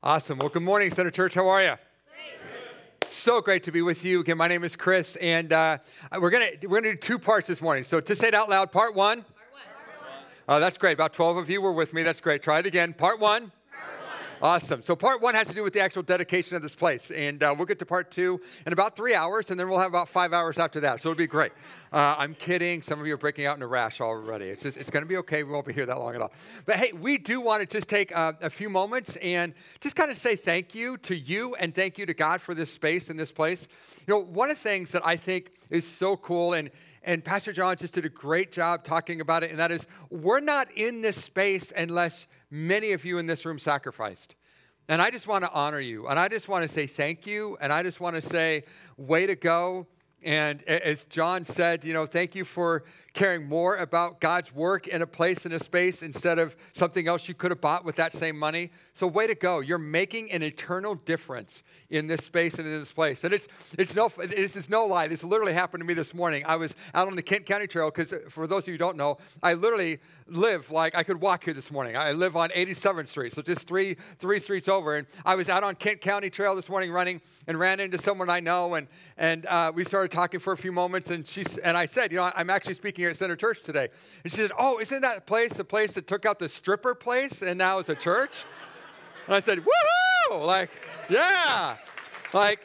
Awesome. Well, good morning, Center Church. How are you? So great to be with you again. My name is Chris, and uh, we're gonna we're gonna do two parts this morning. So to say it out loud, part one. Part one. Part one. Oh, that's great. About twelve of you were with me. That's great. Try it again. Part one. Awesome. So, part one has to do with the actual dedication of this place. And uh, we'll get to part two in about three hours, and then we'll have about five hours after that. So, it'll be great. Uh, I'm kidding. Some of you are breaking out in a rash already. It's, just, it's going to be okay. We won't be here that long at all. But hey, we do want to just take uh, a few moments and just kind of say thank you to you and thank you to God for this space and this place. You know, one of the things that I think is so cool, and and Pastor John just did a great job talking about it, and that is we're not in this space unless many of you in this room sacrificed. And I just want to honor you. And I just want to say thank you. And I just want to say, way to go. And as John said, you know, thank you for caring more about God's work in a place in a space instead of something else you could have bought with that same money. So way to go. You're making an eternal difference in this space and in this place. And it's it's no this is no lie. This literally happened to me this morning. I was out on the Kent County Trail because for those of you who don't know, I literally live like I could walk here this morning. I live on 87th Street, so just three three streets over. And I was out on Kent County Trail this morning running and ran into someone I know and and uh, we started talking for a few moments and she and I said, you know, I'm actually speaking here at Center Church today. And she said, oh, isn't that place the place that took out the stripper place and now is a church? And I said, woohoo! Like, yeah. Like,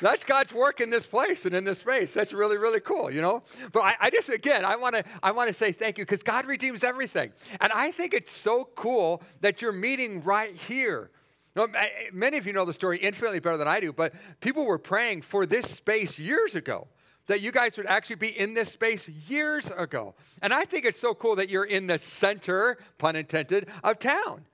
that's God's work in this place and in this space. That's really, really cool, you know? But I, I just, again, I want to I wanna say thank you because God redeems everything. And I think it's so cool that you're meeting right here. You know, many of you know the story infinitely better than I do, but people were praying for this space years ago that you guys would actually be in this space years ago. And I think it's so cool that you're in the center, pun intended, of town.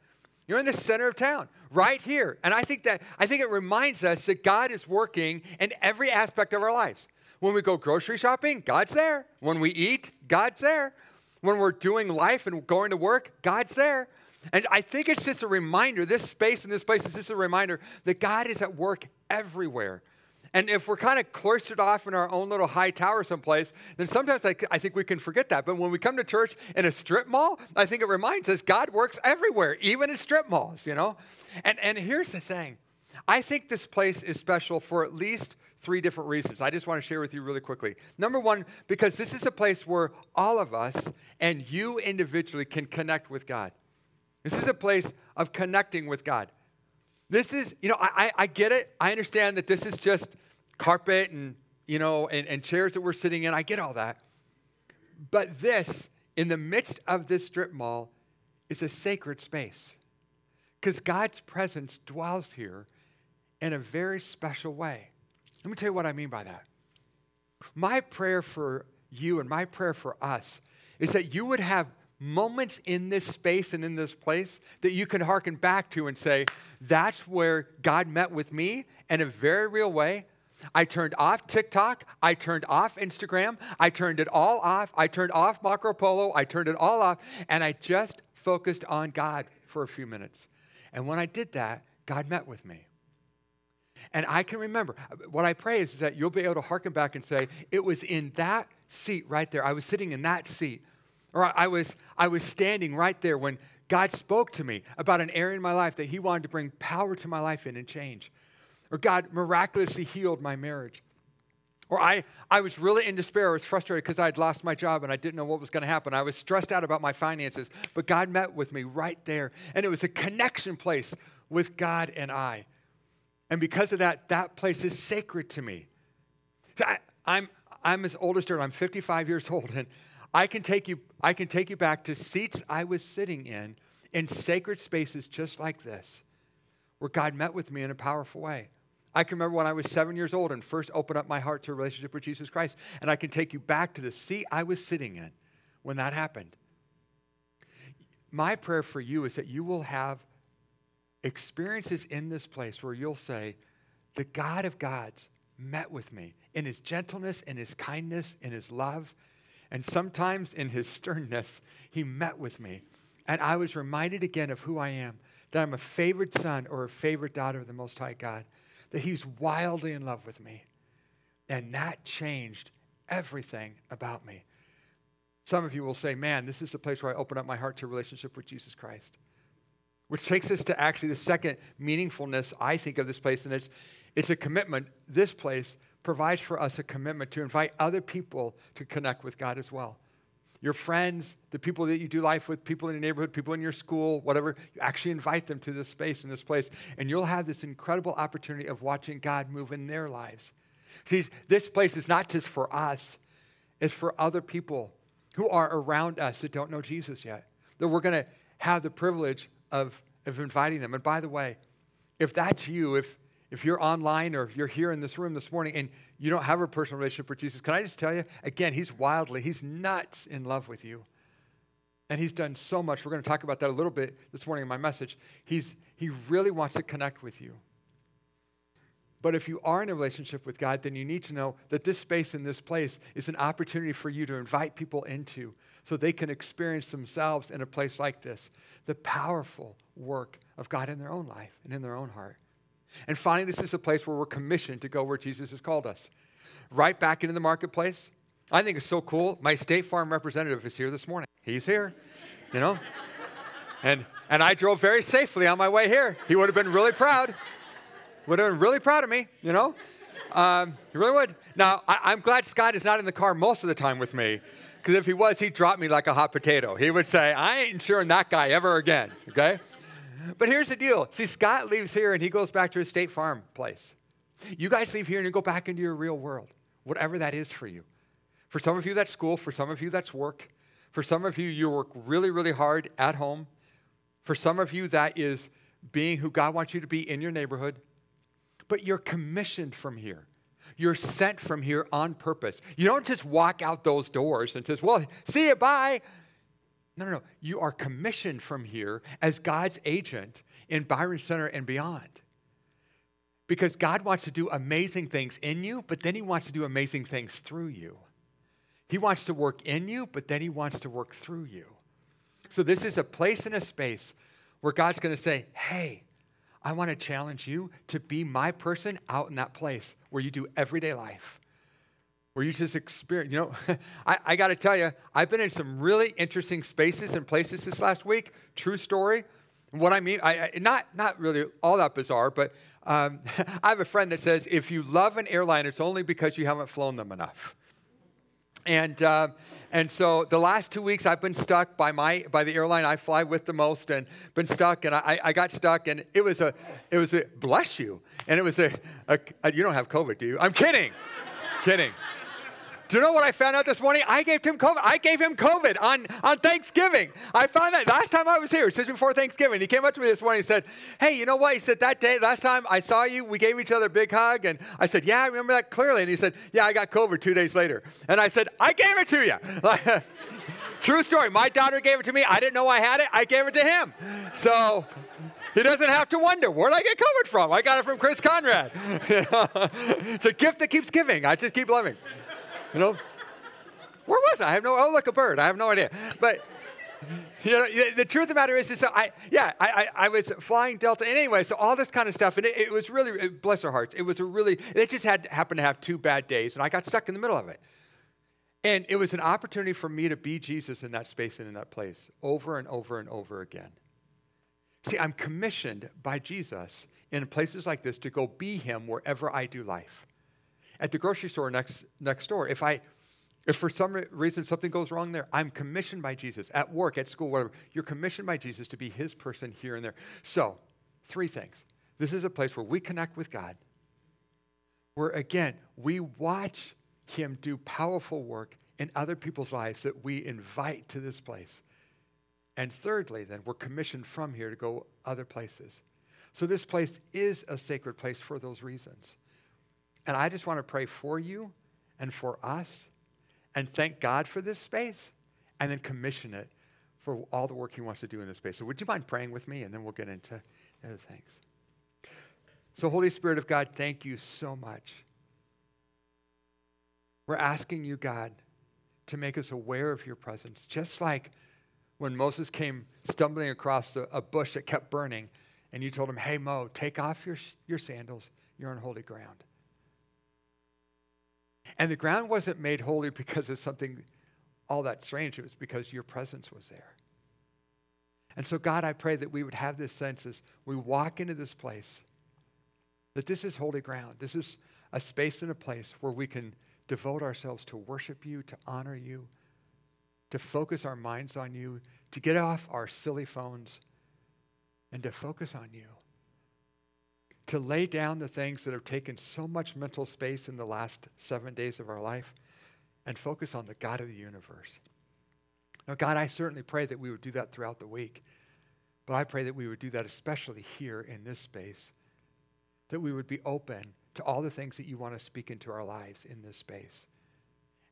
You're in the center of town, right here. And I think that I think it reminds us that God is working in every aspect of our lives. When we go grocery shopping, God's there. When we eat, God's there. When we're doing life and going to work, God's there. And I think it's just a reminder, this space and this place is just a reminder that God is at work everywhere. And if we're kind of cloistered off in our own little high tower someplace, then sometimes I, I think we can forget that. But when we come to church in a strip mall, I think it reminds us God works everywhere, even in strip malls, you know? And, and here's the thing I think this place is special for at least three different reasons. I just want to share with you really quickly. Number one, because this is a place where all of us and you individually can connect with God. This is a place of connecting with God. This is, you know, I, I get it. I understand that this is just carpet and, you know, and, and chairs that we're sitting in. I get all that. But this, in the midst of this strip mall, is a sacred space because God's presence dwells here in a very special way. Let me tell you what I mean by that. My prayer for you and my prayer for us is that you would have moments in this space and in this place that you can hearken back to and say, that's where God met with me in a very real way. I turned off TikTok. I turned off Instagram. I turned it all off. I turned off Marco Polo. I turned it all off. And I just focused on God for a few minutes. And when I did that, God met with me. And I can remember, what I pray is, that you'll be able to hearken back and say, it was in that seat right there. I was sitting in that seat. Or I was, I was standing right there when God spoke to me about an area in my life that He wanted to bring power to my life in and change. Or God miraculously healed my marriage. Or I, I was really in despair. I was frustrated because I had lost my job and I didn't know what was going to happen. I was stressed out about my finances. But God met with me right there. And it was a connection place with God and I. And because of that, that place is sacred to me. I, I'm, I'm as old as dirt. I'm 55 years old. And I can, take you, I can take you back to seats I was sitting in, in sacred spaces just like this, where God met with me in a powerful way. I can remember when I was seven years old and first opened up my heart to a relationship with Jesus Christ. And I can take you back to the seat I was sitting in when that happened. My prayer for you is that you will have experiences in this place where you'll say, The God of gods met with me in his gentleness, in his kindness, in his love, and sometimes in his sternness, he met with me. And I was reminded again of who I am that I'm a favored son or a favored daughter of the Most High God that he's wildly in love with me. And that changed everything about me. Some of you will say, man, this is the place where I open up my heart to a relationship with Jesus Christ. Which takes us to actually the second meaningfulness, I think, of this place, and it's, it's a commitment. This place provides for us a commitment to invite other people to connect with God as well. Your friends, the people that you do life with, people in your neighborhood, people in your school, whatever, you actually invite them to this space, in this place, and you'll have this incredible opportunity of watching God move in their lives. See, this place is not just for us, it's for other people who are around us that don't know Jesus yet. That we're going to have the privilege of, of inviting them. And by the way, if that's you, if, if you're online or if you're here in this room this morning and you don't have a personal relationship with Jesus, can I just tell you, again, he's wildly, he's nuts in love with you. And he's done so much. We're going to talk about that a little bit this morning in my message. He's, he really wants to connect with you. But if you are in a relationship with God, then you need to know that this space and this place is an opportunity for you to invite people into so they can experience themselves in a place like this the powerful work of God in their own life and in their own heart. And finally, this is a place where we're commissioned to go where Jesus has called us. Right back into the marketplace. I think it's so cool. My State Farm representative is here this morning. He's here, you know? And, and I drove very safely on my way here. He would have been really proud would have been really proud of me, you know? Um, he really would. Now, I, am glad Scott is not in the car most of the time with me, because if he was, he'd drop me like a hot potato. He would say, I ain't insuring that guy ever again, okay? But here's the deal. See, Scott leaves here and he goes back to his State Farm place. You guys leave here and you go back into your real world, whatever that is for you. For some of you, that's school. For some of you, that's work. For some of you, you work really, really hard at home. For some of you, that is being who God wants you to be in your neighborhood but you're commissioned from here. You're sent from here on purpose. You don't just walk out those doors and just, well, see you, bye. No, no, no. You are commissioned from here as God's agent in Byron Center and beyond. Because God wants to do amazing things in you, but then He wants to do amazing things through you. He wants to work in you, but then He wants to work through you. So, this is a place and a space where God's going to say, hey, I want to challenge you to be my person out in that place where you do everyday life, where you just experience. You know, I, I got to tell you, I've been in some really interesting spaces and places this last week. True story. What I mean, I, I not not really all that bizarre, but um, I have a friend that says if you love an airline, it's only because you haven't flown them enough. And uh, and so the last two weeks I've been stuck by my by the airline I fly with the most and been stuck and I, I got stuck and it was a it was a bless you and it was a, a, a you don't have COVID do you? I'm kidding, kidding. Do you know what I found out this morning? I gave him COVID. I gave him COVID on, on Thanksgiving. I found that last time I was here, just before Thanksgiving. He came up to me this morning and said, Hey, you know what? He said, That day, last time I saw you, we gave each other a big hug. And I said, Yeah, I remember that clearly. And he said, Yeah, I got COVID two days later. And I said, I gave it to you. True story. My daughter gave it to me. I didn't know I had it. I gave it to him. So he doesn't have to wonder where'd I get COVID from. I got it from Chris Conrad. it's a gift that keeps giving. I just keep loving. You know? Where was I? I have no, oh, look, a bird. I have no idea. But, you know, the truth of the matter is, is so I, yeah, I, I, I, was flying Delta anyway, so all this kind of stuff, and it, it was really, it, bless our hearts, it was a really, it just had happened to have two bad days, and I got stuck in the middle of it. And it was an opportunity for me to be Jesus in that space and in that place over and over and over again. See, I'm commissioned by Jesus in places like this to go be him wherever I do life at the grocery store next, next door. If I if for some reason something goes wrong there, I'm commissioned by Jesus at work, at school, whatever. You're commissioned by Jesus to be his person here and there. So, three things. This is a place where we connect with God, where again, we watch him do powerful work in other people's lives that we invite to this place. And thirdly, then, we're commissioned from here to go other places. So, this place is a sacred place for those reasons. And I just want to pray for you and for us and thank God for this space and then commission it for all the work He wants to do in this space. So, would you mind praying with me and then we'll get into other things? So, Holy Spirit of God, thank you so much. We're asking you, God, to make us aware of your presence, just like when Moses came stumbling across a, bush that kept burning, and you told him, Hey, Mo, take off your, your sandals. You're on holy ground. And the ground wasn't made holy because of something all that strange. It was because your presence was there. And so, God, I pray that we would have this sense as we walk into this place that this is holy ground. This is a space and a place where we can devote ourselves to worship you, to honor you, to focus our minds on you, to get off our silly phones, and to focus on you. To lay down the things that have taken so much mental space in the last seven days of our life and focus on the God of the universe. Now, God, I certainly pray that we would do that throughout the week, but I pray that we would do that especially here in this space, that we would be open to all the things that you want to speak into our lives in this space.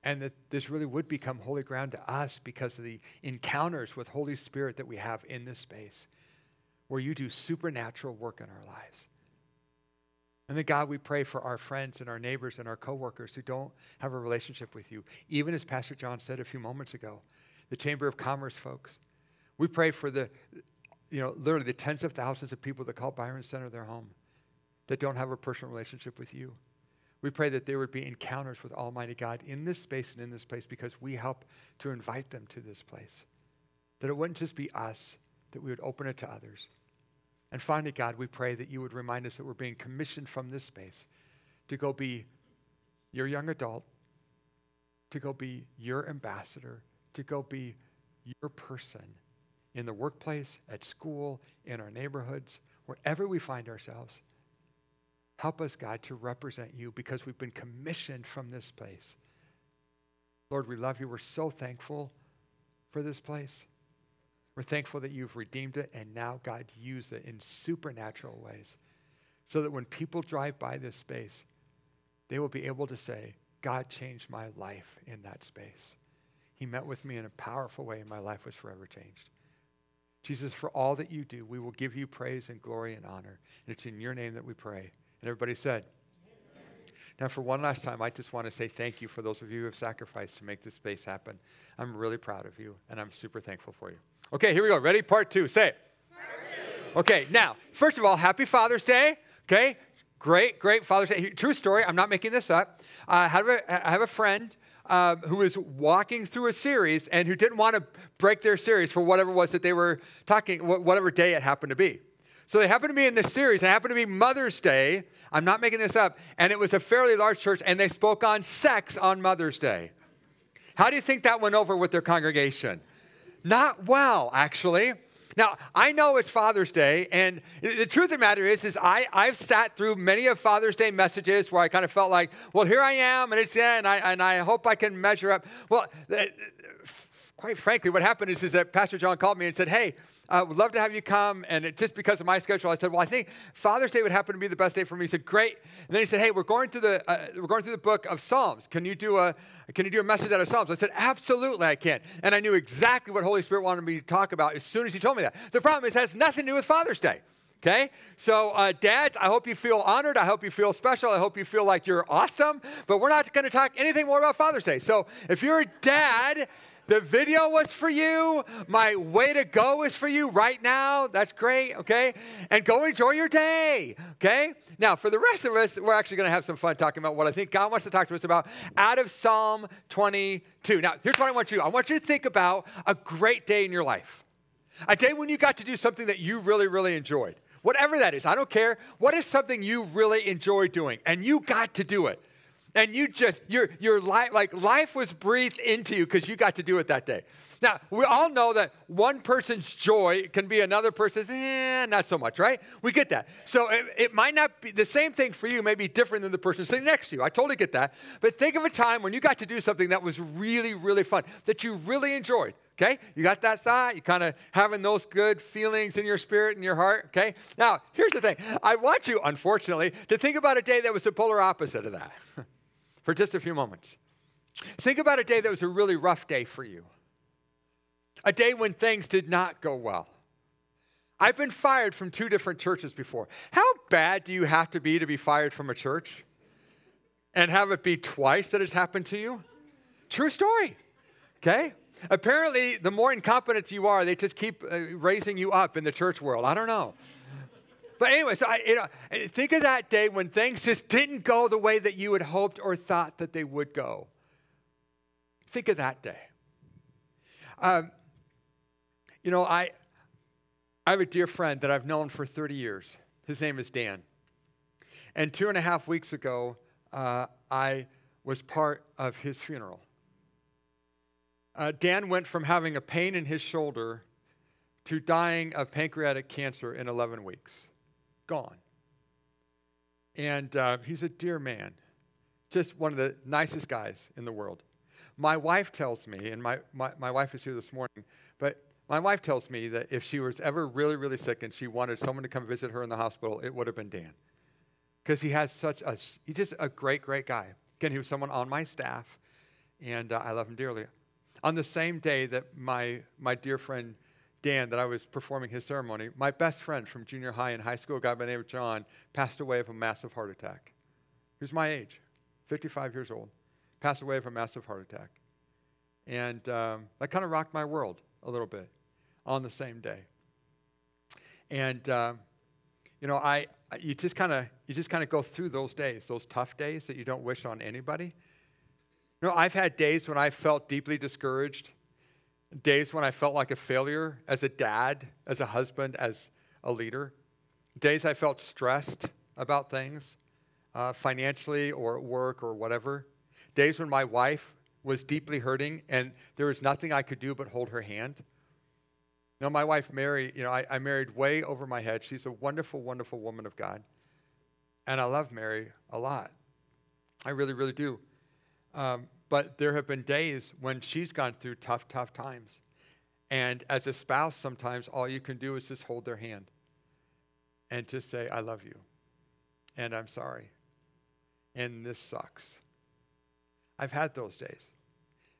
And that this really would become holy ground to us because of the encounters with Holy Spirit that we have in this space, where you do supernatural work in our lives. And then, God, we pray for our friends and our neighbors and our coworkers who don't have a relationship with you. Even as Pastor John said a few moments ago, the Chamber of Commerce folks. We pray for the, you know, literally the tens of thousands of people that call Byron Center their home that don't have a personal relationship with you. We pray that there would be encounters with Almighty God in this space and in this place because we help to invite them to this place. That it wouldn't just be us, that we would open it to others. And finally, God, we pray that you would remind us that we're being commissioned from this space to go be your young adult, to go be your ambassador, to go be your person in the workplace, at school, in our neighborhoods, wherever we find ourselves. Help us, God, to represent you because we've been commissioned from this place. Lord, we love you. We're so thankful for this place. We're thankful that you've redeemed it and now, God, use it in supernatural ways so that when people drive by this space, they will be able to say, God changed my life in that space. He met with me in a powerful way, and my life was forever changed. Jesus, for all that you do, we will give you praise and glory and honor. And it's in your name that we pray. And everybody said. Now, for one last time, I just want to say thank you for those of you who have sacrificed to make this space happen. I'm really proud of you, and I'm super thankful for you. Okay, here we go. Ready? Part two. Say it. Okay, now, first of all, happy Father's Day. Okay, great, great Father's Day. True story. I'm not making this up. Uh, I, have a, I have a friend uh, who was walking through a series and who didn't want to break their series for whatever it was that they were talking, whatever day it happened to be. So they happened to be in this series. It happened to be Mother's Day. I'm not making this up. And it was a fairly large church, and they spoke on sex on Mother's Day. How do you think that went over with their congregation? Not well, actually. Now, I know it's Father's Day, and the truth of the matter is, is I, I've sat through many of Father's Day messages where I kind of felt like, well, here I am, and it's yeah, and I, and I hope I can measure up. Well, quite frankly, what happened is, is that Pastor John called me and said, hey, uh, would love to have you come. And it, just because of my schedule, I said, well, I think Father's Day would happen to be the best day for me. He said, great. And then he said, hey, we're going through the uh, we're going through the book of Psalms. Can you do a can you do a message out of Psalms? I said, absolutely, I can. And I knew exactly what Holy Spirit wanted me to talk about as soon as he told me that. The problem is, it has nothing to do with Father's Day. Okay? So, uh, dads, I hope you feel honored. I hope you feel special. I hope you feel like you're awesome. But we're not going to talk anything more about Father's Day. So, if you're a dad the video was for you. My way to go is for you right now. That's great, okay? And go enjoy your day, okay? Now, for the rest of us, we're actually going to have some fun talking about what I think God wants to talk to us about out of Psalm 22. Now, here's what I want you to do I want you to think about a great day in your life, a day when you got to do something that you really, really enjoyed. Whatever that is, I don't care. What is something you really enjoy doing? And you got to do it and you just your your life like life was breathed into you because you got to do it that day now we all know that one person's joy can be another person's eh, not so much right we get that so it, it might not be the same thing for you may be different than the person sitting next to you i totally get that but think of a time when you got to do something that was really really fun that you really enjoyed Okay? You got that thought? You kind of having those good feelings in your spirit and your heart? Okay? Now, here's the thing. I want you, unfortunately, to think about a day that was the polar opposite of that. for just a few moments. Think about a day that was a really rough day for you, a day when things did not go well. I've been fired from two different churches before. How bad do you have to be to be fired from a church and have it be twice that it's happened to you? True story. Okay? Apparently, the more incompetent you are, they just keep uh, raising you up in the church world. I don't know. But anyway, so I, you know, think of that day when things just didn't go the way that you had hoped or thought that they would go. Think of that day. Um, you know, I, I have a dear friend that I've known for 30 years. His name is Dan. And two and a half weeks ago, uh, I was part of his funeral. Uh, Dan went from having a pain in his shoulder to dying of pancreatic cancer in 11 weeks. Gone. And uh, he's a dear man, just one of the nicest guys in the world. My wife tells me, and my, my, my wife is here this morning, but my wife tells me that if she was ever really, really sick and she wanted someone to come visit her in the hospital, it would have been Dan. Because he has such a, he's just a great, great guy. Again, he was someone on my staff, and uh, I love him dearly. On the same day that my, my dear friend Dan, that I was performing his ceremony, my best friend from junior high and high school, a guy by the name of John, passed away of a massive heart attack. He was my age, 55 years old, passed away of a massive heart attack. And um, that kind of rocked my world a little bit on the same day. And, uh, you know, I, you just kind of you just kind of go through those days, those tough days that you don't wish on anybody. You know, I've had days when I felt deeply discouraged, days when I felt like a failure as a dad, as a husband, as a leader, days I felt stressed about things, uh, financially or at work or whatever, days when my wife was deeply hurting and there was nothing I could do but hold her hand. You know, my wife Mary, you know, I, I married way over my head. She's a wonderful, wonderful woman of God. And I love Mary a lot. I really, really do. Um, but there have been days when she's gone through tough, tough times. And as a spouse, sometimes all you can do is just hold their hand and just say, I love you. And I'm sorry. And this sucks. I've had those days.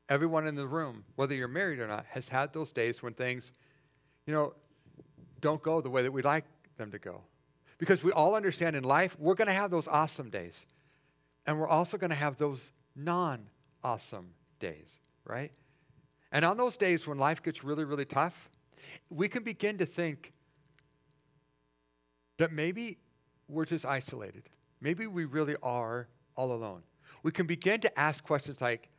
Everyone in the room, whether you're married or not, has had those days when things you know, don't go the way that we'd like them to go. Because we all understand in life, we're going to have those awesome days. And we're also going to have those non awesome days, right? And on those days when life gets really, really tough, we can begin to think that maybe we're just isolated. Maybe we really are all alone. We can begin to ask questions like,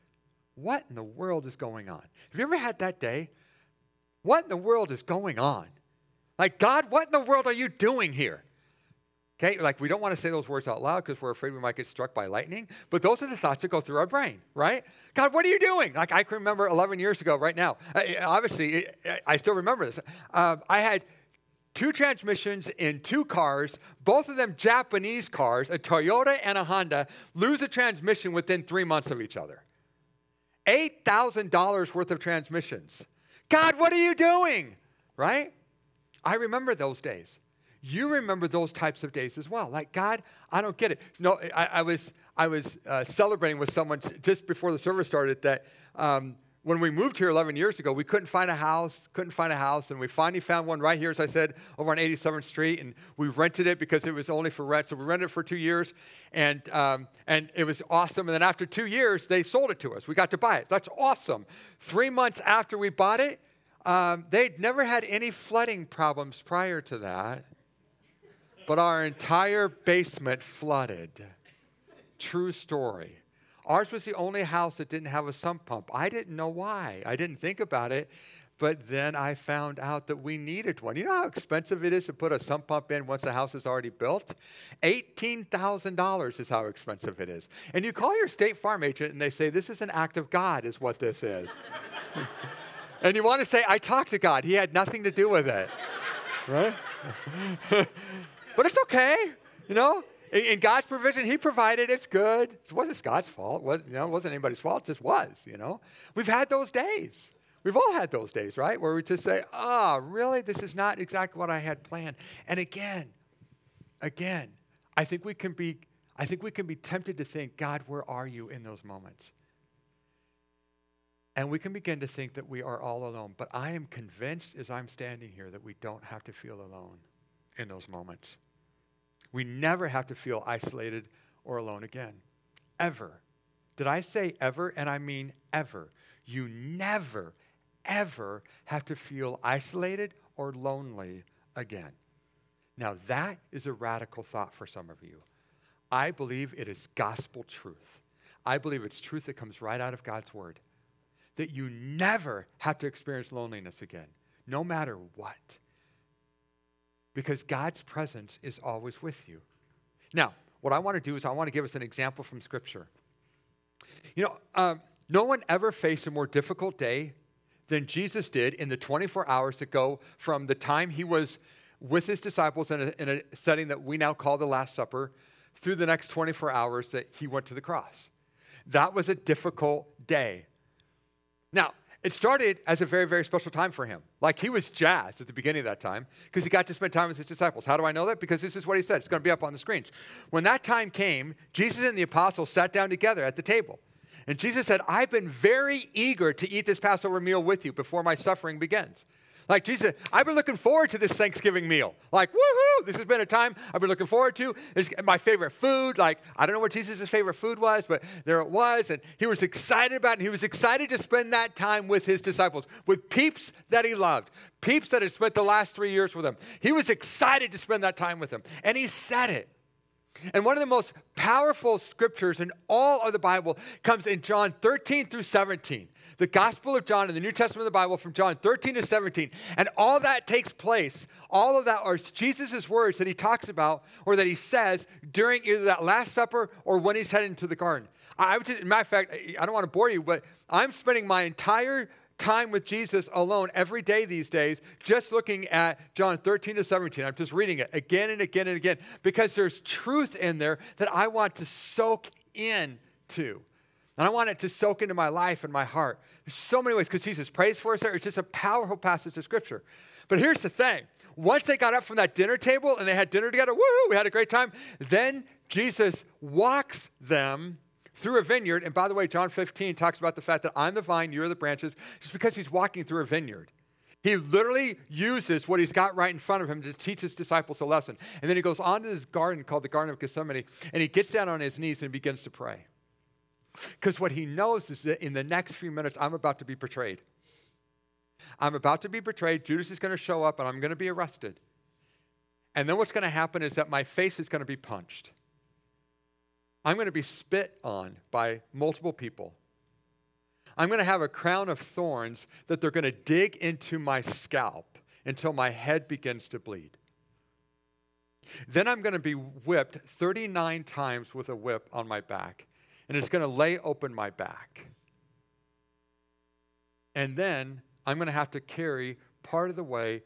what in the world is going on? Have you ever had that day what in the world is going on? Like, God, what in the world are you doing here? Okay, like we don't want to say those words out loud because we're afraid we might get struck by lightning, but those are the thoughts that go through our brain, right? God, what are you doing? Like I can remember 11 years ago, right now. Obviously, I still remember this. Uh, I had two transmissions in two cars, both of them Japanese cars, a Toyota and a Honda, lose a transmission within three months of each other. $8,000 worth of transmissions. God, what are you doing? Right? I remember those days. You remember those types of days as well. Like, God, I don't get it. No, I, I was, I was uh, celebrating with someone just before the service started that um, when we moved here 11 years ago, we couldn't find a house, couldn't find a house, and we finally found one right here, as I said, over on 87th Street, and we rented it because it was only for rent. So we rented it for two years, and um, and it was awesome. And then after two years, they sold it to us. We got to buy it. That's awesome. Three months after we bought it, um, they'd never had any flooding problems prior to that, but our entire basement flooded. True story. Ours was the only house that didn't have a sump pump. I didn't know why. I didn't think about it. But then I found out that we needed one. You know how expensive it is to put a sump pump in once the house is already built? $18,000 is how expensive it is. And you call your state farm agent and they say, This is an act of God, is what this is. and you want to say, I talked to God. He had nothing to do with it. Right? but it's okay. You know, in God's provision, He provided. It's good. It wasn't God's fault. It wasn't, you know, it wasn't anybody's fault. It just was. You know, we've had those days. We've all had those days, right? Where we just say, "Ah, oh, really? This is not exactly what I had planned." And again, again, I think we can be. I think we can be tempted to think, God, where are you in those moments? And we can begin to think that we are all alone. But I am convinced as I'm standing here that we don't have to feel alone in those moments. We never have to feel isolated or alone again. Ever. Did I say ever? And I mean ever. You never, ever have to feel isolated or lonely again. Now, that is a radical thought for some of you. I believe it is gospel truth. I believe it's truth that comes right out of God's word. That you never have to experience loneliness again, no matter what. Because God's presence is always with you. Now, what I want to do is I want to give us an example from Scripture. You know, um, no one ever faced a more difficult day than Jesus did in the 24 hours that go from the time he was with his disciples in a, in a setting that we now call the Last Supper through the next 24 hours that he went to the cross. That was a difficult day. Now, it started as a very, very special time for him. Like he was jazzed at the beginning of that time because he got to spend time with his disciples. How do I know that? Because this is what he said. It's going to be up on the screens. When that time came, Jesus and the apostles sat down together at the table. And Jesus said, I've been very eager to eat this Passover meal with you before my suffering begins. Like Jesus, I've been looking forward to this Thanksgiving meal. Like, woohoo, this has been a time I've been looking forward to. It's my favorite food. Like, I don't know what Jesus' favorite food was, but there it was. And he was excited about it. And he was excited to spend that time with his disciples, with peeps that he loved, peeps that had spent the last three years with him. He was excited to spend that time with them. And he said it. And one of the most powerful scriptures in all of the Bible comes in John 13 through 17 the Gospel of John in the New Testament of the Bible from John 13 to 17. And all that takes place, all of that are Jesus' words that he talks about or that he says during either that Last Supper or when he's heading to the garden. I would just, matter of fact, I don't want to bore you, but I'm spending my entire time with Jesus alone every day these days, just looking at John 13 to 17. I'm just reading it again and again and again because there's truth in there that I want to soak in to. And I want it to soak into my life and my heart. There's so many ways because Jesus prays for us there. It's just a powerful passage of scripture. But here's the thing once they got up from that dinner table and they had dinner together, woo, we had a great time. Then Jesus walks them through a vineyard. And by the way, John 15 talks about the fact that I'm the vine, you're the branches, just because he's walking through a vineyard. He literally uses what he's got right in front of him to teach his disciples a lesson. And then he goes on to this garden called the Garden of Gethsemane, and he gets down on his knees and begins to pray. Because what he knows is that in the next few minutes, I'm about to be betrayed. I'm about to be betrayed. Judas is going to show up and I'm going to be arrested. And then what's going to happen is that my face is going to be punched. I'm going to be spit on by multiple people. I'm going to have a crown of thorns that they're going to dig into my scalp until my head begins to bleed. Then I'm going to be whipped 39 times with a whip on my back and it's going to lay open my back. And then I'm going to have to carry part of the way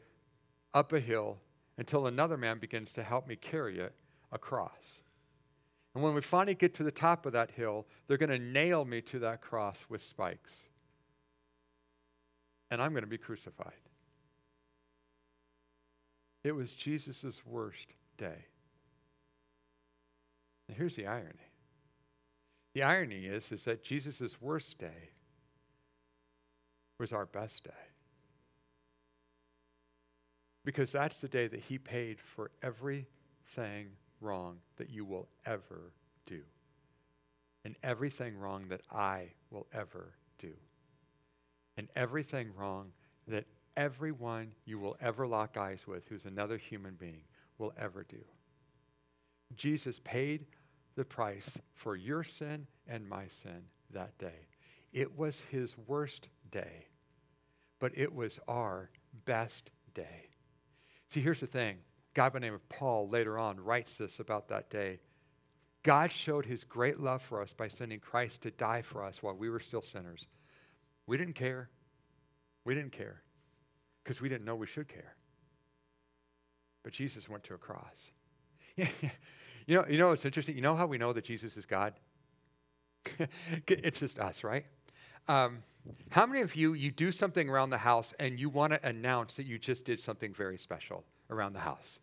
up a hill until another man begins to help me carry it across. And when we finally get to the top of that hill, they're going to nail me to that cross with spikes. And I'm going to be crucified. It was Jesus' worst day. And here's the irony the irony is, is that Jesus' worst day was our best day. Because that's the day that he paid for everything wrong that you will ever do. And everything wrong that I will ever do. And everything wrong that everyone you will ever lock eyes with who's another human being will ever do. Jesus paid the price for your sin and my sin that day. It was his worst day, but it was our best day. See, here's the thing. God by the name of Paul later on writes this about that day. God showed his great love for us by sending Christ to die for us while we were still sinners. We didn't care. We didn't care because we didn't know we should care. But Jesus went to a cross. You know, you know it's interesting? You know how we know that Jesus is God? it's just us, right? Um, how many of you, you do something around the house and you want to announce that you just did something very special around the house?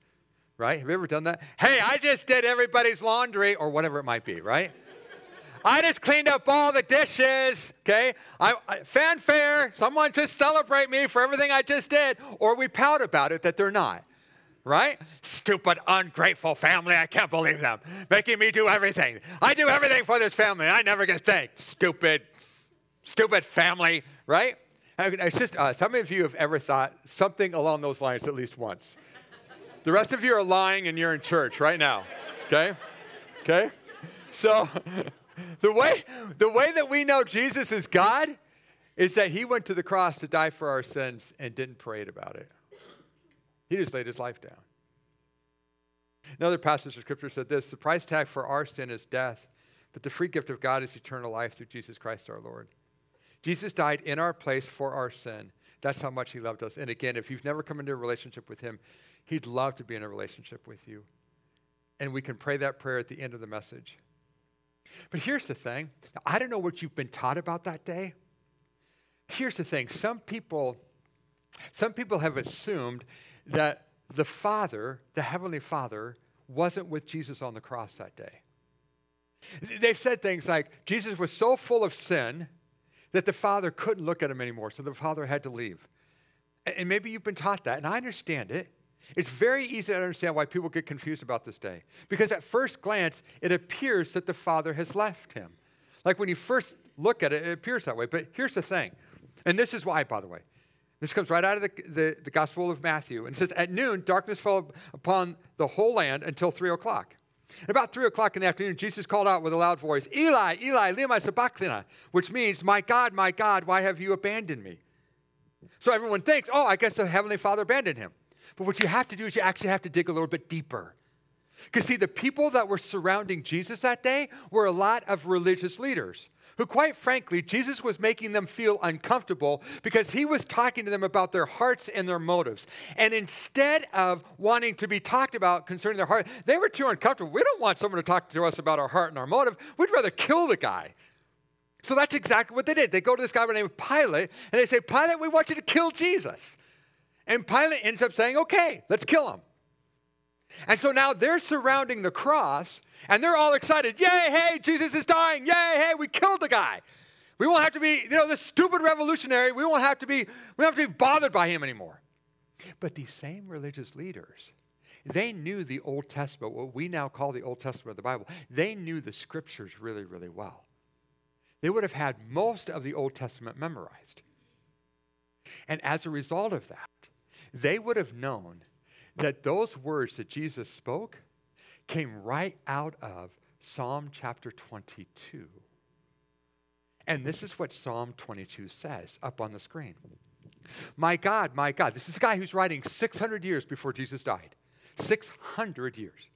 Right? Have you ever done that? Hey, I just did everybody's laundry or whatever it might be, right? I just cleaned up all the dishes, okay? I, I, fanfare, someone just celebrate me for everything I just did. Or we pout about it that they're not right? Stupid, ungrateful family. I can't believe them. Making me do everything. I do everything for this family. I never get thanked. Stupid, stupid family, right? It's just us. How many of you have ever thought something along those lines at least once? The rest of you are lying and you're in church right now, okay? Okay? So, the way, the way that we know Jesus is God is that he went to the cross to die for our sins and didn't parade about it. He just laid his life down. Another passage of scripture said this the price tag for our sin is death, but the free gift of God is eternal life through Jesus Christ our Lord. Jesus died in our place for our sin. That's how much he loved us. And again, if you've never come into a relationship with him, he'd love to be in a relationship with you. And we can pray that prayer at the end of the message. But here's the thing I don't know what you've been taught about that day. Here's the thing some people, some people have assumed that the Father, the Heavenly Father, wasn't with Jesus on the cross that day. They've said things like Jesus was so full of sin that the Father couldn't look at him anymore, so the Father had to leave. And maybe you've been taught that, and I understand it. It's very easy to understand why people get confused about this day. Because at first glance, it appears that the Father has left him. Like when you first look at it, it appears that way. But here's the thing, and this is why, by the way. This comes right out of the, the, the Gospel of Matthew. And it says, At noon, darkness fell upon the whole land until 3 o'clock. about 3 o'clock in the afternoon, Jesus called out with a loud voice, Eli, Eli, lema sabachthani, which means, My God, my God, why have you abandoned me? So everyone thinks, Oh, I guess the Heavenly Father abandoned him. But what you have to do is you actually have to dig a little bit deeper. Because, see, the people that were surrounding Jesus that day were a lot of religious leaders who, quite frankly, Jesus was making them feel uncomfortable because he was talking to them about their hearts and their motives. And instead of wanting to be talked about concerning their heart, they were too uncomfortable. We don't want someone to talk to us about our heart and our motive. We'd rather kill the guy. So that's exactly what they did. They go to this guy by the name of Pilate and they say, Pilate, we want you to kill Jesus. And Pilate ends up saying, okay, let's kill him. And so now they're surrounding the cross and they're all excited. Yay, hey, Jesus is dying. Yay, hey, we killed the guy. We won't have to be, you know, this stupid revolutionary, we won't have to be, we don't have to be bothered by him anymore. But these same religious leaders, they knew the Old Testament, what we now call the Old Testament of the Bible. They knew the scriptures really, really well. They would have had most of the Old Testament memorized. And as a result of that, they would have known that those words that Jesus spoke came right out of Psalm chapter 22. And this is what Psalm 22 says up on the screen. My God, my God. This is a guy who's writing 600 years before Jesus died. 600 years.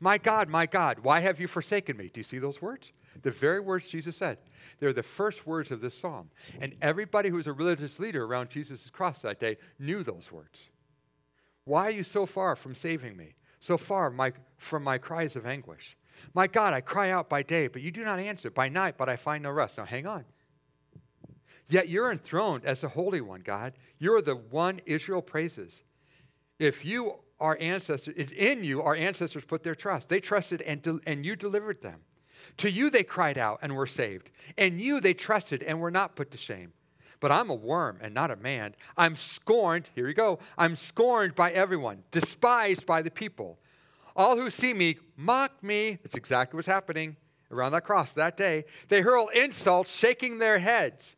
My God, my God, why have you forsaken me? Do you see those words? The very words Jesus said. They're the first words of this psalm. And everybody who was a religious leader around Jesus' cross that day knew those words. Why are you so far from saving me? So far my, from my cries of anguish. My God, I cry out by day, but you do not answer. By night, but I find no rest. Now hang on. Yet you're enthroned as the Holy One, God. You're the one Israel praises. If you, our ancestors, it's in you, our ancestors put their trust. They trusted and, and you delivered them. To you they cried out and were saved. And you they trusted and were not put to shame. But I'm a worm and not a man. I'm scorned, here you go, I'm scorned by everyone, despised by the people. All who see me mock me. That's exactly what's happening around that cross that day. They hurl insults, shaking their heads.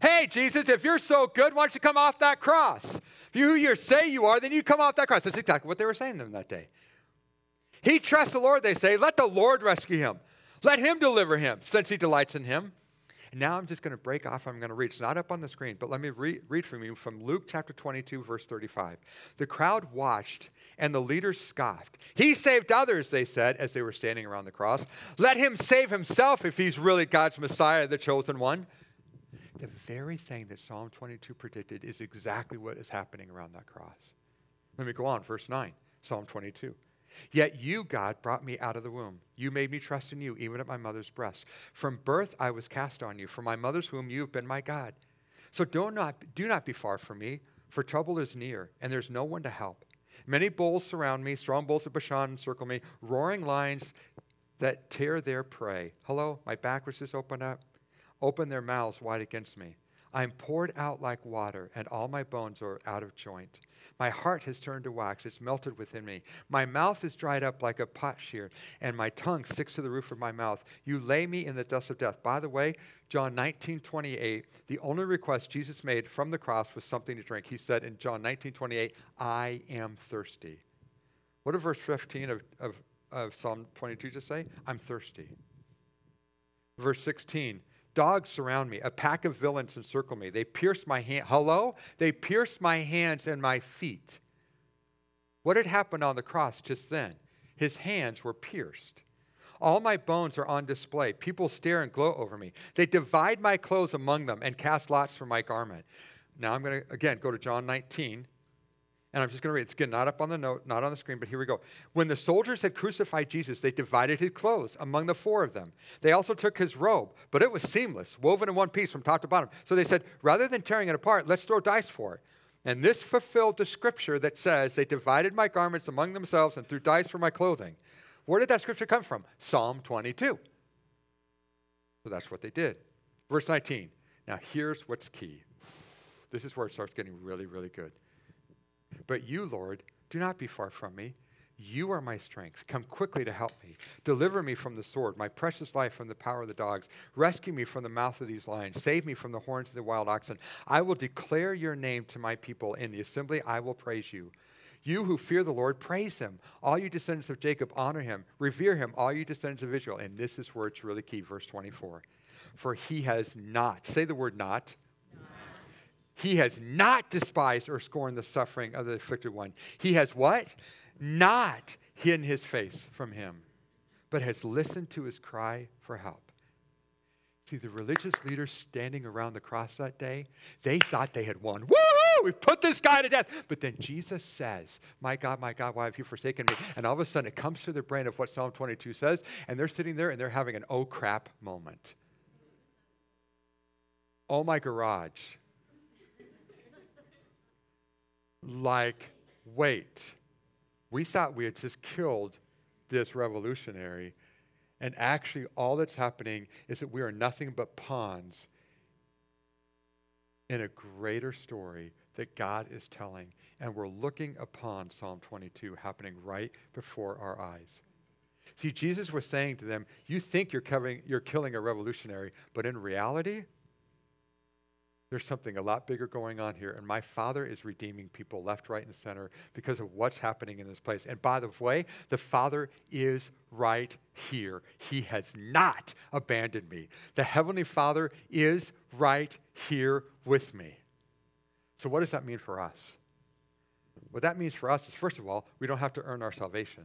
Hey, Jesus, if you're so good, why don't you come off that cross? If you who you say you are, then you come off that cross. That's exactly what they were saying to them that day. He trusts the Lord, they say. Let the Lord rescue him. Let him deliver him, since he delights in him. And now I'm just going to break off. I'm going to read. It's not up on the screen, but let me re- read from you from Luke chapter 22, verse 35. The crowd watched, and the leaders scoffed. He saved others, they said, as they were standing around the cross. Let him save himself if he's really God's Messiah, the chosen one. The very thing that Psalm 22 predicted is exactly what is happening around that cross. Let me go on, verse 9, Psalm 22. Yet you, God, brought me out of the womb. You made me trust in you, even at my mother's breast. From birth I was cast on you. From my mother's womb you have been my God. So do not, do not be far from me, for trouble is near, and there's no one to help. Many bulls surround me, strong bulls of Bashan encircle me, roaring lions that tear their prey. Hello, my back was just opened up. Open their mouths wide against me. I am poured out like water, and all my bones are out of joint. My heart has turned to wax, it's melted within me. My mouth is dried up like a potsherd, and my tongue sticks to the roof of my mouth. You lay me in the dust of death. By the way, John 19, 28, the only request Jesus made from the cross was something to drink. He said in John 19, 28, I am thirsty. What did verse 15 of, of, of Psalm 22 just say? I'm thirsty. Verse 16, Dogs surround me. A pack of villains encircle me. They pierce my hand. Hello? They pierce my hands and my feet. What had happened on the cross just then? His hands were pierced. All my bones are on display. People stare and gloat over me. They divide my clothes among them and cast lots for my garment. Now I'm going to, again, go to John 19. And I'm just going to read. It's again not up on the note, not on the screen, but here we go. When the soldiers had crucified Jesus, they divided his clothes among the four of them. They also took his robe, but it was seamless, woven in one piece from top to bottom. So they said, rather than tearing it apart, let's throw dice for it. And this fulfilled the scripture that says, They divided my garments among themselves and threw dice for my clothing. Where did that scripture come from? Psalm 22. So that's what they did. Verse 19. Now here's what's key. This is where it starts getting really, really good. But you, Lord, do not be far from me. You are my strength. Come quickly to help me. Deliver me from the sword, my precious life from the power of the dogs. Rescue me from the mouth of these lions. Save me from the horns of the wild oxen. I will declare your name to my people. In the assembly, I will praise you. You who fear the Lord, praise him. All you descendants of Jacob, honor him. Revere him, all you descendants of Israel. And this is where it's really key, verse 24. For he has not, say the word not, he has not despised or scorned the suffering of the afflicted one. He has what? Not hidden his face from him, but has listened to his cry for help. See, the religious leaders standing around the cross that day, they thought they had won. Woo! We put this guy to death. But then Jesus says, My God, my God, why have you forsaken me? And all of a sudden it comes to their brain of what Psalm 22 says, and they're sitting there and they're having an oh crap moment. Oh my garage like, wait, we thought we had just killed this revolutionary. And actually, all that's happening is that we are nothing but pawns in a greater story that God is telling. And we're looking upon Psalm 22 happening right before our eyes. See, Jesus was saying to them, You think you're, covering, you're killing a revolutionary, but in reality, there's something a lot bigger going on here. And my Father is redeeming people left, right, and center because of what's happening in this place. And by the way, the Father is right here. He has not abandoned me. The Heavenly Father is right here with me. So, what does that mean for us? What that means for us is, first of all, we don't have to earn our salvation.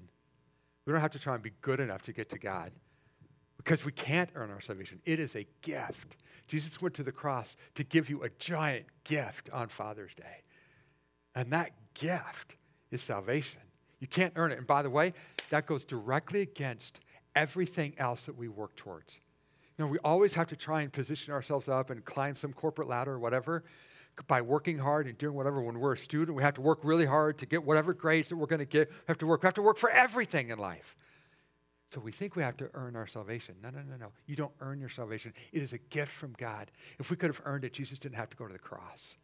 We don't have to try and be good enough to get to God because we can't earn our salvation. It is a gift. Jesus went to the cross to give you a giant gift on Father's Day. And that gift is salvation. You can't earn it. And by the way, that goes directly against everything else that we work towards. You know, we always have to try and position ourselves up and climb some corporate ladder or whatever by working hard and doing whatever. When we're a student, we have to work really hard to get whatever grades that we're going to get. We have to work. We have to work for everything in life. So we think we have to earn our salvation. No, no, no, no. You don't earn your salvation. It is a gift from God. If we could have earned it, Jesus didn't have to go to the cross.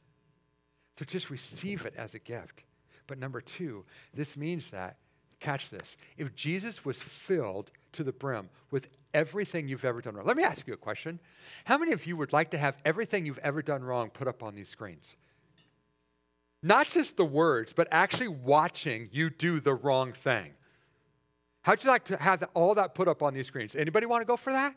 So just receive it as a gift. But number two, this means that, catch this, if Jesus was filled to the brim with everything you've ever done wrong, let me ask you a question. How many of you would like to have everything you've ever done wrong put up on these screens? Not just the words, but actually watching you do the wrong thing. How'd you like to have all that put up on these screens? Anybody want to go for that?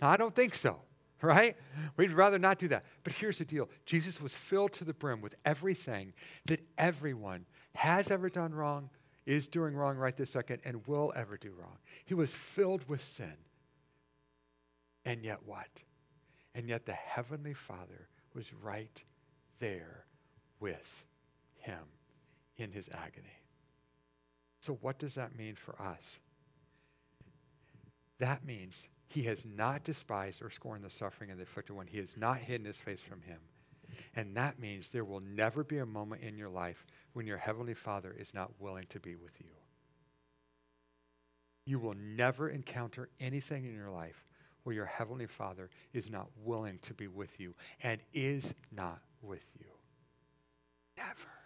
I don't think so, right? We'd rather not do that. But here's the deal Jesus was filled to the brim with everything that everyone has ever done wrong, is doing wrong right this second, and will ever do wrong. He was filled with sin. And yet what? And yet the Heavenly Father was right there with him in his agony. So, what does that mean for us? That means he has not despised or scorned the suffering of the afflicted one. He has not hidden his face from him. And that means there will never be a moment in your life when your Heavenly Father is not willing to be with you. You will never encounter anything in your life where your Heavenly Father is not willing to be with you and is not with you. Never.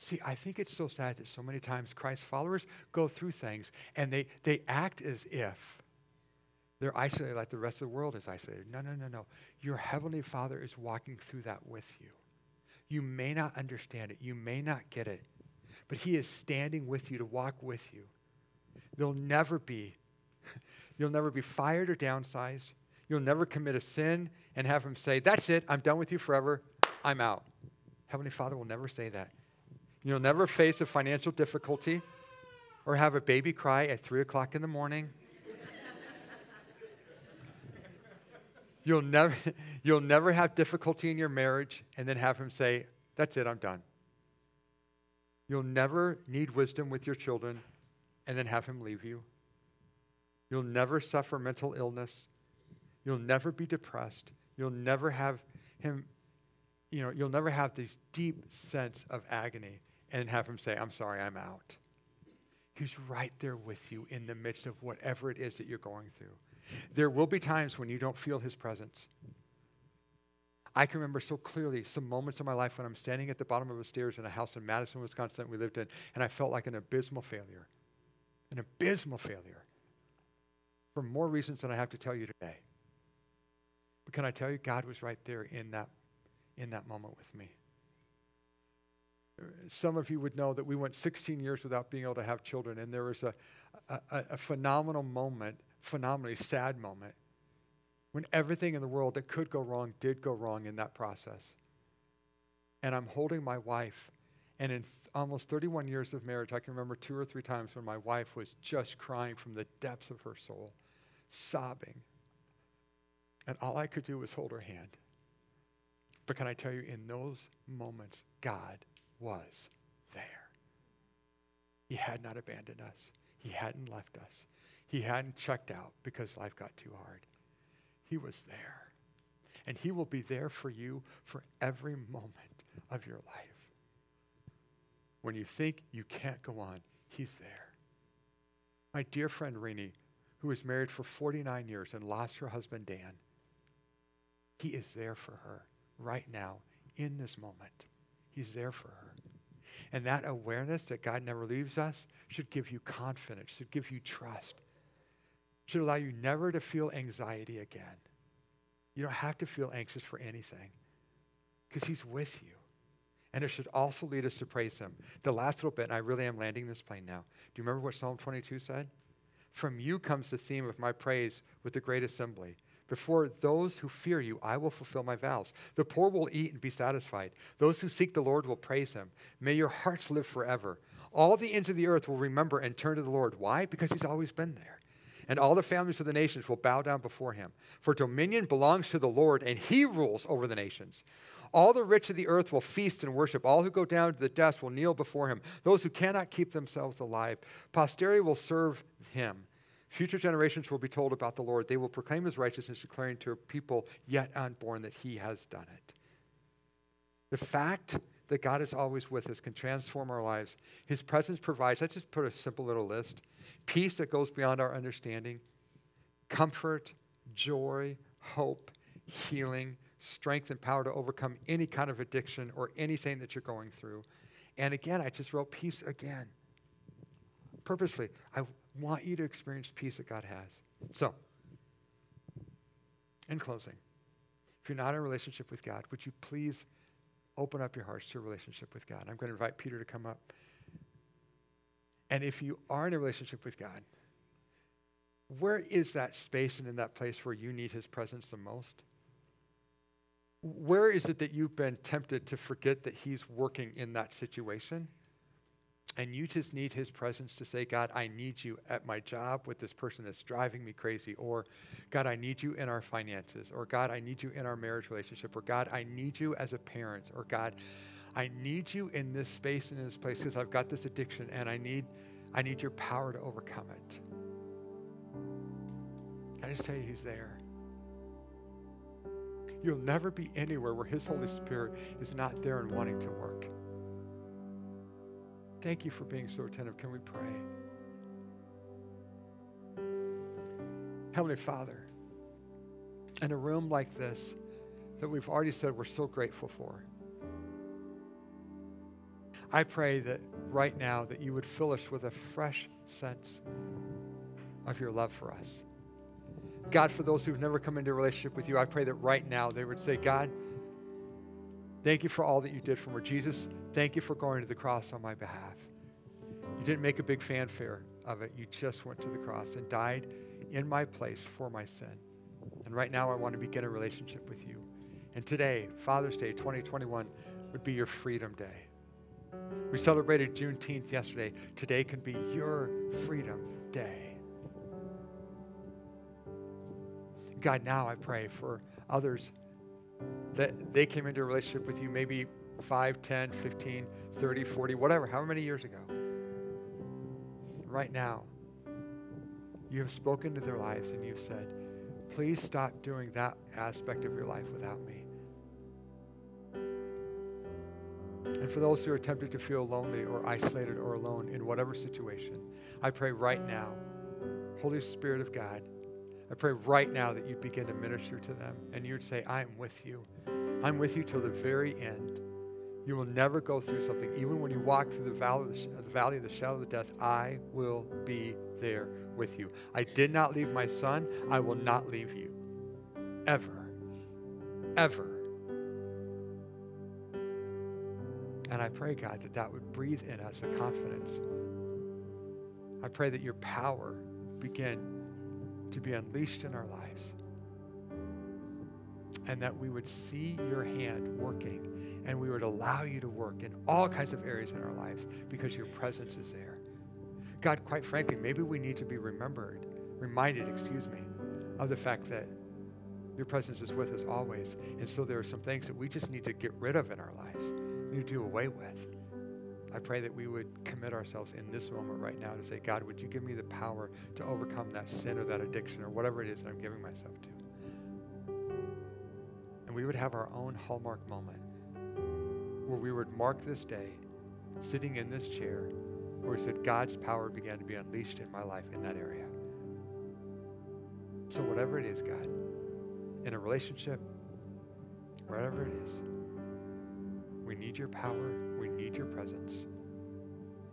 See, I think it's so sad that so many times Christ followers go through things and they, they act as if they're isolated like the rest of the world is isolated. No, no, no, no. Your Heavenly Father is walking through that with you. You may not understand it, you may not get it, but He is standing with you to walk with you. There'll never be, you'll never be fired or downsized. You'll never commit a sin and have Him say, That's it, I'm done with you forever, I'm out. Heavenly Father will never say that. You'll never face a financial difficulty or have a baby cry at 3 o'clock in the morning. you'll, never, you'll never have difficulty in your marriage and then have him say, That's it, I'm done. You'll never need wisdom with your children and then have him leave you. You'll never suffer mental illness. You'll never be depressed. You'll never have him, you know, you'll never have this deep sense of agony and have him say, I'm sorry, I'm out. He's right there with you in the midst of whatever it is that you're going through. There will be times when you don't feel his presence. I can remember so clearly some moments in my life when I'm standing at the bottom of the stairs in a house in Madison, Wisconsin that we lived in, and I felt like an abysmal failure. An abysmal failure. For more reasons than I have to tell you today. But can I tell you, God was right there in that, in that moment with me. Some of you would know that we went 16 years without being able to have children, and there was a, a, a phenomenal moment, phenomenally sad moment, when everything in the world that could go wrong did go wrong in that process. And I'm holding my wife, and in th- almost 31 years of marriage, I can remember two or three times when my wife was just crying from the depths of her soul, sobbing. And all I could do was hold her hand. But can I tell you, in those moments, God was there. He had not abandoned us, He hadn't left us, He hadn't checked out because life got too hard. He was there. And He will be there for you for every moment of your life. When you think you can't go on, He's there. My dear friend Rini, who was married for 49 years and lost her husband Dan, he is there for her right now in this moment. He's there for her. And that awareness that God never leaves us should give you confidence, should give you trust, should allow you never to feel anxiety again. You don't have to feel anxious for anything because He's with you. And it should also lead us to praise Him. The last little bit, and I really am landing this plane now. Do you remember what Psalm 22 said? From you comes the theme of my praise with the great assembly. Before those who fear you, I will fulfill my vows. The poor will eat and be satisfied. Those who seek the Lord will praise him. May your hearts live forever. All the ends of the earth will remember and turn to the Lord. Why? Because he's always been there. And all the families of the nations will bow down before him. For dominion belongs to the Lord, and he rules over the nations. All the rich of the earth will feast and worship. All who go down to the dust will kneel before him. Those who cannot keep themselves alive, posterity will serve him. Future generations will be told about the Lord. They will proclaim his righteousness, declaring to a people yet unborn that he has done it. The fact that God is always with us can transform our lives. His presence provides, let's just put a simple little list peace that goes beyond our understanding, comfort, joy, hope, healing, strength, and power to overcome any kind of addiction or anything that you're going through. And again, I just wrote peace again. Purposefully, I want you to experience peace that God has. So, in closing, if you're not in a relationship with God, would you please open up your hearts to a relationship with God? I'm going to invite Peter to come up. And if you are in a relationship with God, where is that space and in that place where you need his presence the most? Where is it that you've been tempted to forget that he's working in that situation? And you just need his presence to say, God, I need you at my job with this person that's driving me crazy. Or, God, I need you in our finances. Or, God, I need you in our marriage relationship. Or, God, I need you as a parent. Or, God, I need you in this space and in this place because I've got this addiction and I need, I need your power to overcome it. I just tell you, he's there. You'll never be anywhere where his Holy Spirit is not there and wanting to work. Thank you for being so attentive. Can we pray? Heavenly Father, in a room like this that we've already said we're so grateful for, I pray that right now that you would fill us with a fresh sense of your love for us. God, for those who've never come into a relationship with you, I pray that right now they would say, God, Thank you for all that you did for me. Jesus, thank you for going to the cross on my behalf. You didn't make a big fanfare of it. You just went to the cross and died in my place for my sin. And right now, I want to begin a relationship with you. And today, Father's Day 2021, would be your freedom day. We celebrated Juneteenth yesterday. Today can be your freedom day. God, now I pray for others that they came into a relationship with you maybe 5, 10, 15, 30, 40, whatever, however many years ago. Right now, you have spoken to their lives and you've said, please stop doing that aspect of your life without me. And for those who are tempted to feel lonely or isolated or alone in whatever situation, I pray right now, Holy Spirit of God, I pray right now that you begin to minister to them and you'd say, I am with you. I'm with you till the very end. You will never go through something. Even when you walk through the valley, the valley of the shadow of death, I will be there with you. I did not leave my son. I will not leave you. Ever. Ever. And I pray, God, that that would breathe in us a confidence. I pray that your power begin to be unleashed in our lives. And that we would see your hand working and we would allow you to work in all kinds of areas in our lives because your presence is there. God, quite frankly, maybe we need to be remembered, reminded, excuse me, of the fact that your presence is with us always. And so there are some things that we just need to get rid of in our lives, need to do away with. I pray that we would commit ourselves in this moment right now to say, God, would you give me the power to overcome that sin or that addiction or whatever it is that I'm giving myself to? And we would have our own hallmark moment where we would mark this day sitting in this chair where we said God's power began to be unleashed in my life in that area. So, whatever it is, God, in a relationship, whatever it is, we need your power, we need your presence.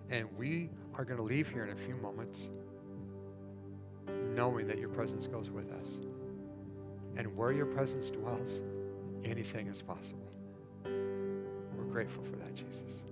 And we are going to leave here in a few moments knowing that your presence goes with us. And where your presence dwells, anything is possible. We're grateful for that, Jesus.